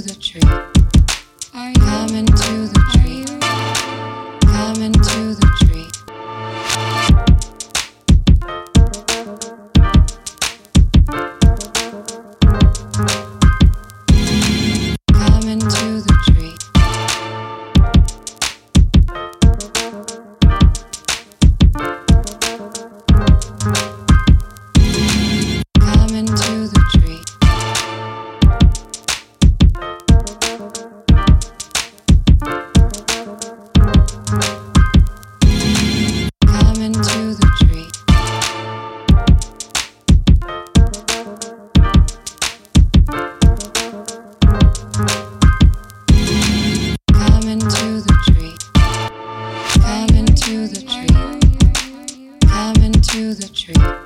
the tree. tree.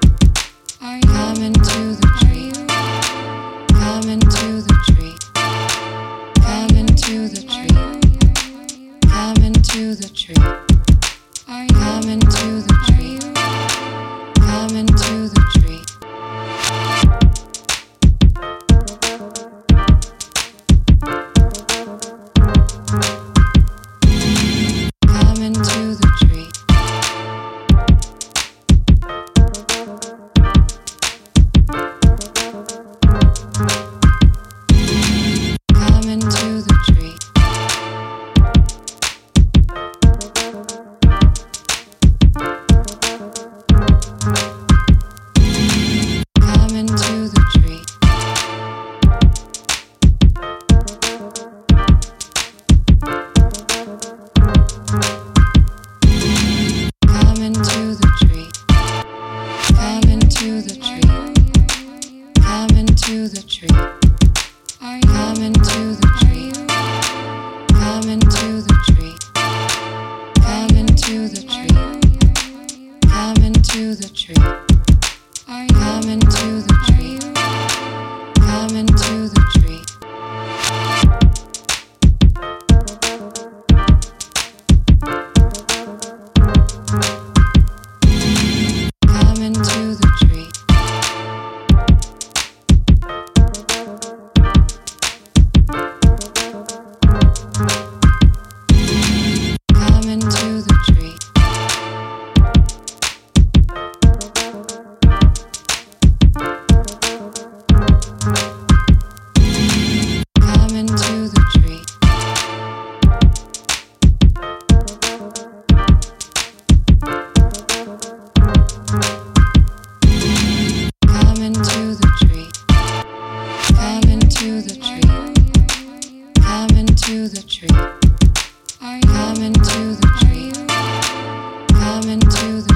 Come into the tree. Are you coming to the tree? Coming to the